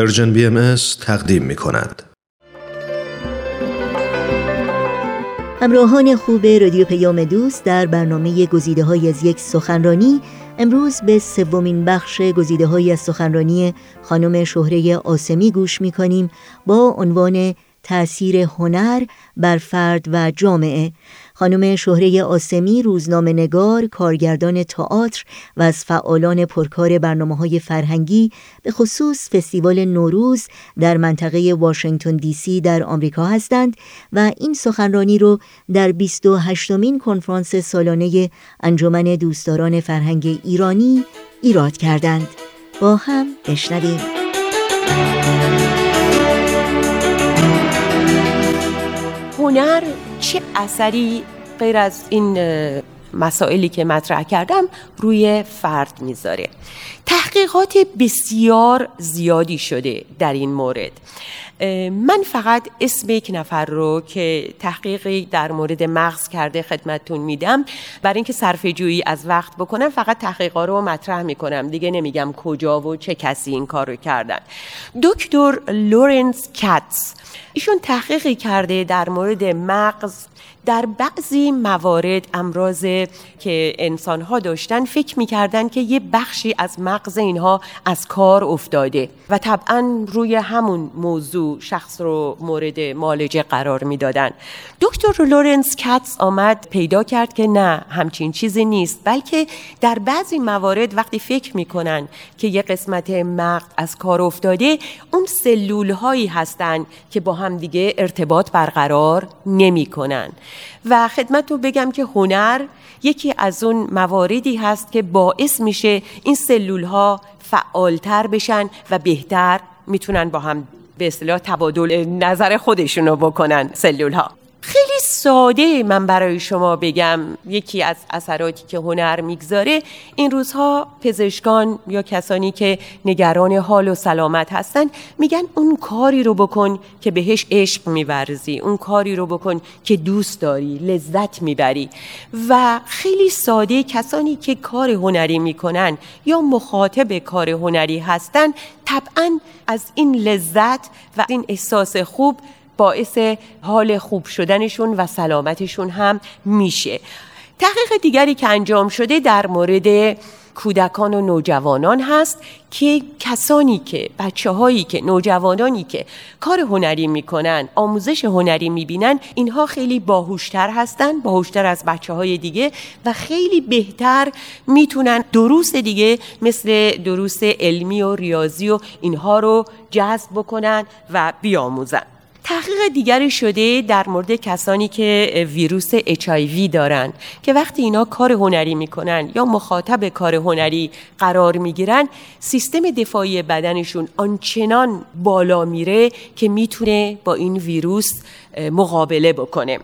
Persian BMS تقدیم می کند. همراهان خوب رادیو پیام دوست در برنامه گزیده های از یک سخنرانی امروز به سومین بخش گزیده های از سخنرانی خانم شهره آسمی گوش می کنیم با عنوان تأثیر هنر بر فرد و جامعه خانم شهره آسمی روزنامه نگار، کارگردان تئاتر و از فعالان پرکار برنامه های فرهنگی به خصوص فستیوال نوروز در منطقه واشنگتن دی سی در آمریکا هستند و این سخنرانی رو در 28 مین کنفرانس سالانه انجمن دوستداران فرهنگ ایرانی ایراد کردند. با هم بشنویم. هنر چه اثری غیر از این مسائلی که مطرح کردم روی فرد می‌ذاره؟ تحقیقات بسیار زیادی شده در این مورد. من فقط اسم یک نفر رو که تحقیقی در مورد مغز کرده خدمتتون میدم برای اینکه صرف جویی از وقت بکنم فقط تحقیقا رو مطرح می‌کنم. دیگه نمیگم کجا و چه کسی این کار رو کردن. دکتر لورنس کاتس ایشون تحقیقی کرده در مورد مغز در بعضی موارد امراض که انسان ها داشتن فکر می‌کردن که یه بخشی از مغز اینها از کار افتاده و طبعا روی همون موضوع شخص رو مورد مالجه قرار می‌دادن. دکتر لورنس کاتس آمد پیدا کرد که نه همچین چیزی نیست بلکه در بعضی موارد وقتی فکر می‌کنن که یه قسمت مغز از کار افتاده اون سلول هایی هستن که با هم دیگه ارتباط برقرار نمی‌کنن. و خدمت رو بگم که هنر یکی از اون مواردی هست که باعث میشه این سلول ها فعالتر بشن و بهتر می‌تونن با هم به اصطلاح تبادل نظر خودشون رو بکنن سلول ها خیلی ساده من برای شما بگم یکی از اثراتی که هنر می‌گذاره. این روزها پزشکان یا کسانی که نگران حال و سلامت هستن میگن اون کاری رو بکن که بهش عشق میورزی اون کاری رو بکن که دوست داری لذت می‌بری. و خیلی ساده کسانی که کار هنری می‌کنن یا مخاطب کار هنری هستن طبعا از این لذت و این احساس خوب باعث حال خوب شدنشون و سلامتشون هم میشه. تحقیق دیگری که انجام شده در مورد کودکان و نوجوانان هست که کسانی که بچه هایی که نوجوانانی که کار هنری می‌کنن آموزش هنری می‌بینن اینها خیلی باهوشتر هستن باهوشتر از بچه های دیگه و خیلی بهتر می‌تونن دروس دیگه مثل دروس علمی و ریاضی و اینها رو جذب بکنن و بیاموزن. تحقیق دیگری شده در مورد کسانی که ویروس HIV دارن که وقتی اینا کار هنری می‌کنن یا مخاطب کار هنری قرار می‌گیرن سیستم دفاعی بدنشون آنچنان بالا میره که می‌تونه با این ویروس مقابله بکنه.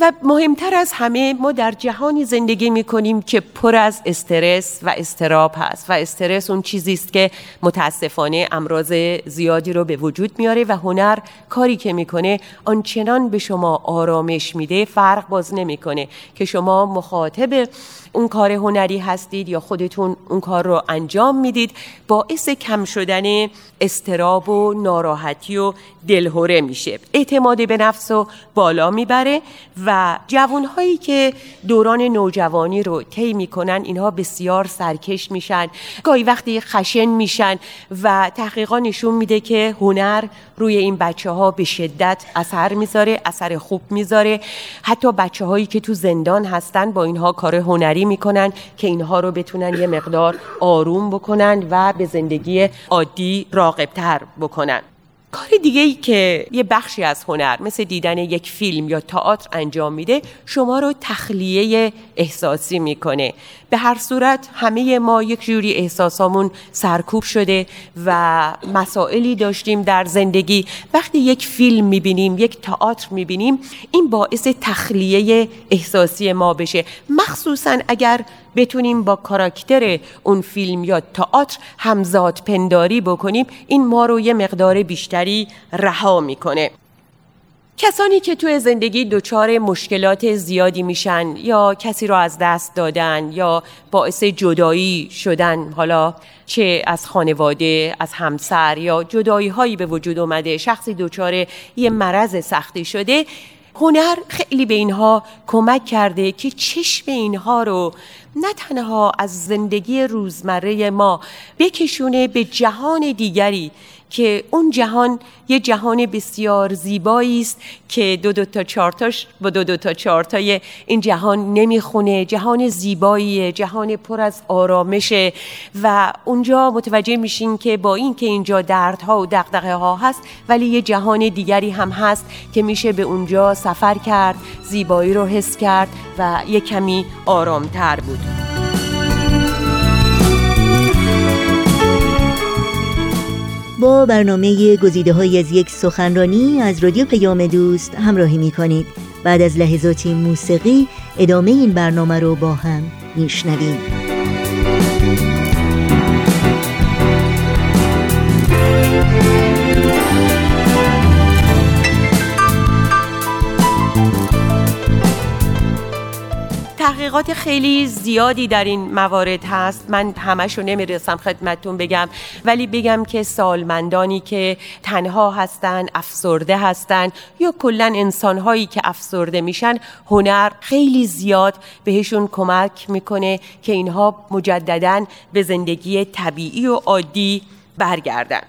و مهمتر از همه ما در جهانی زندگی می کنیم که پر از استرس و استراب هست. و استرس اون چیزی است که متاسفانه امراض زیادی رو به وجود میاره و هنر کاری که می‌کنه آنچنان به شما آرامش میده فرق باز نمی‌کنه. که شما مخاطب اون کار هنری هستید یا خودتون اون کار رو انجام می‌دید باعث کم شدن استراب و ناراحتی و دلهوره میشه. اعتماد به نفس رو بالا می‌بره و جوانهایی که دوران نوجوانی رو طی می‌کنن اینها بسیار سرکش میشن گاهی وقتی خشن میشن و تحقیقا نشون میده که هنر روی این بچه ها به شدت اثر می‌ذاره اثر خوب می‌ذاره. حتی بچه هایی که تو زندان هستن با اینها کار هنری می‌کنن که اینها رو بتونن یه مقدار آروم بکنن و به زندگی عادی راقبتر بکنن. کار دیگه ای که یه بخشی از هنر مثل دیدن یک فیلم یا تئاتر انجام میده شما رو تخلیه احساسی می‌کنه. به هر صورت همه ما یک جوری احساسامون سرکوب شده و مسائلی داشتیم در زندگی. وقتی یک فیلم می‌بینیم یک تئاتر می‌بینیم این باعث تخلیه احساسی ما بشه. مخصوصا اگر بتونیم با کاراکتر اون فیلم یا تئاتر همزاد پنداری بکنیم این ما رو یه مقدار بیشتری رها می‌کنه. کسانی که توی زندگی دچار مشکلات زیادی میشن یا کسی رو از دست دادن یا باعث جدایی شدن حالا چه از خانواده از همسر یا جدایی هایی به وجود اومده شخصی دچار یه مرض سختی شده هنر خیلی به اینها کمک کرده که چشم اینها رو نه تنها از زندگی روزمره ما بکشونه به جهان دیگری. که اون جهان یه جهان بسیار زیبایی است که دو دو تا چارتاش با دو دو تا چارتای این جهان نمی‌خونه. جهان زیباییه جهان پر از آرامشه و اونجا متوجه میشین که با این که اینجا دردها و دقدقه ها هست ولی یه جهان دیگری هم هست که میشه به اونجا سفر کرد زیبایی رو حس کرد و یه کمی آرامتر بود. با برنامه گزیده های از یک سخنرانی از رادیو پیام دوست همراهی می کنید بعد از لحظاتی موسیقی ادامه این برنامه رو با هم میشنویم. تحقیقات خیلی زیادی در این موارد هست. من همش رو نمی‌رسم خدمتتون بگم ولی بگم که سالمندانی که تنها هستن افسرده هستن یا کلا انسانهایی که افسرده میشن هنر خیلی زیاد بهشون کمک می‌کنه که اینها مجددا به زندگی طبیعی و عادی برگردن.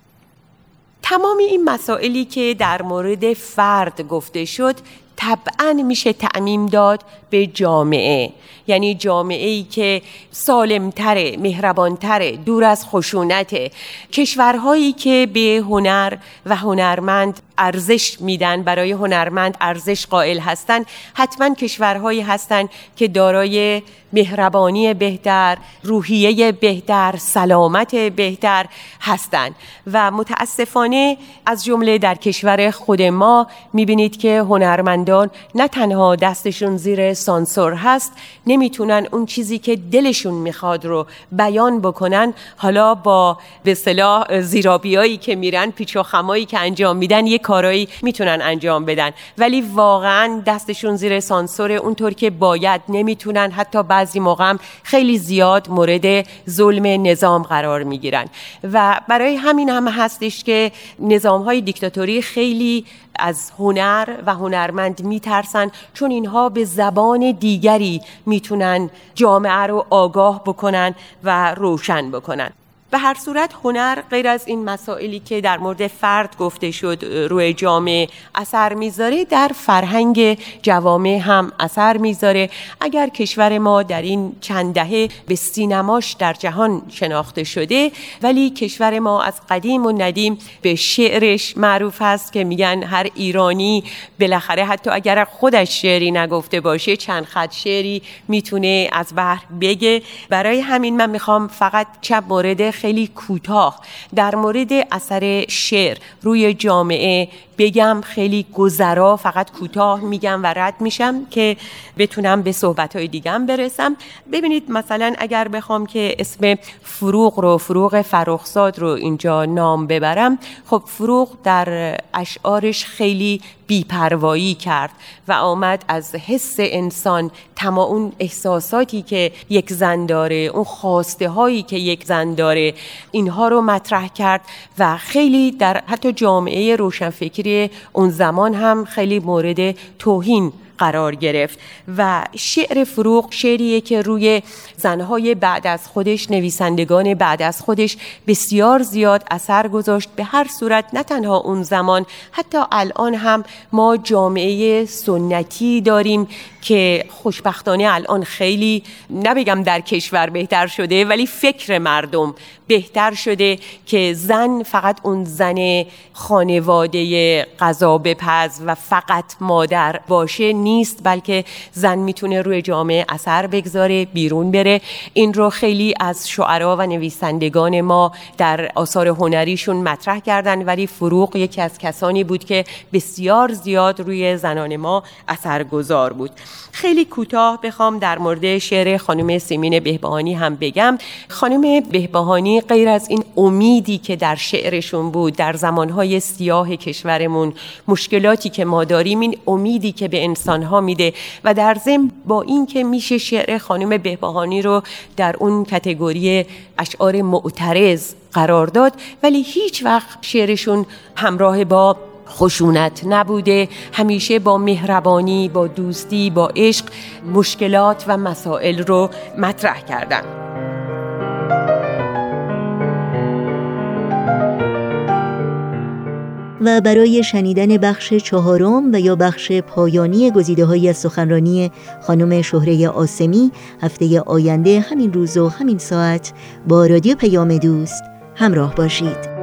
تمام این مسائلی که در مورد فرد گفته شد طبعا میشه تعمیم داد به جامعه. یعنی جامعه ای که سالمتره مهربانتره دور از خشونته کشورهایی که به هنر و هنرمند ارزش میدن برای هنرمند ارزش قائل هستند حتما کشورهایی هستند که دارای مهربانی بهتر روحیه بهتر سلامت بهتر هستند و متاسفانه از جمله در کشور خود ما می‌بینید که هنرمندان نه تنها دستشون زیر سانسور هست نمی‌تونن اون چیزی که دلشون می‌خواد رو بیان بکنن. حالا با به صلاح زیرابیایی که میرن پیچ و خمایی که انجام میدن یک کارایی می‌تونن انجام بدن. ولی واقعا دستشون زیر سانسور اونطور که باید نمی‌تونن. حتی بعضی موقع خیلی زیاد مورد ظلم نظام قرار می‌گیرن. و برای همین هم هستش که نظام های دیکتاتوری خیلی از هنر و هنرمند میترسن چون اینها به زبان دیگری می‌تونن جامعه رو آگاه بکنن و روشن بکنن. به هر صورت هنر غیر از این مسائلی که در مورد فرد گفته شد روی جامعه اثر می‌ذاره در فرهنگ جوامع هم اثر می‌ذاره. اگر کشور ما در این چند دهه به سینماش در جهان شناخته شده ولی کشور ما از قدیم و ندیم به شعرش معروف هست که میگن هر ایرانی بالاخره حتی اگر خودش شعری نگفته باشه چند خط شعری می‌تونه از بحر بگه. برای همین من می‌خوام فقط چند مورد خیلی کوتاه. در مورد اثر شعر روی جامعه بگم خیلی گذرا فقط کوتاه میگم و رد میشم که بتونم به صحبت های دیگم برسم. ببینید مثلا اگر بخوام که اسم فروغ رو فروغ فرخزاد رو اینجا نام ببرم خب فروغ در اشعارش خیلی بیپروایی کرد و آمد از حس انسان تمام اون احساساتی که یک زن داره اون خواسته هایی که یک زن داره اینها رو مطرح کرد و خیلی در حتی جامعه روشنفکری اون زمان هم خیلی مورد توهین قرار گرفت و شعر فروغ شعریه که روی زنهای بعد از خودش نویسندگان بعد از خودش بسیار زیاد اثر گذاشت. به هر صورت نه تنها اون زمان حتی الان هم ما جامعه سنتی داریم که خوشبختانه الان خیلی نبگم در کشور بهتر شده ولی فکر مردم بهتر شده که زن فقط اون زن خانواده غذا بپز و فقط مادر باشه نیست بلکه زن می‌تونه روی جامعه اثر بگذاره بیرون بره. این رو خیلی از شعرا و نویسندگان ما در آثار هنریشون مطرح کردن ولی فروغ یکی از کسانی بود که بسیار زیاد روی زنان ما اثرگذار بود. خیلی کوتاه بخوام در مورد شعر خانم سیمین بهبهانی هم بگم. خانم بهبهانی غیر از این امیدی که در شعرشون بود در زمانهای سیاه کشورمون مشکلاتی که ما داریم این امیدی که به انسانها میده و در ضمن با اینکه میشه شعر خانم بهبهانی رو در اون کتگوری اشعار معترض قرار داد ولی هیچ وقت شعرشون همراه با خشونت نبوده. همیشه با مهربانی با دوستی با عشق مشکلات و مسائل رو مطرح کردن. و برای شنیدن بخش چهارم و یا بخش پایانی گزیده های سخنرانی خانم شهره آسمی هفته آینده همین روز و همین ساعت با رادیو پیام دوست همراه باشید.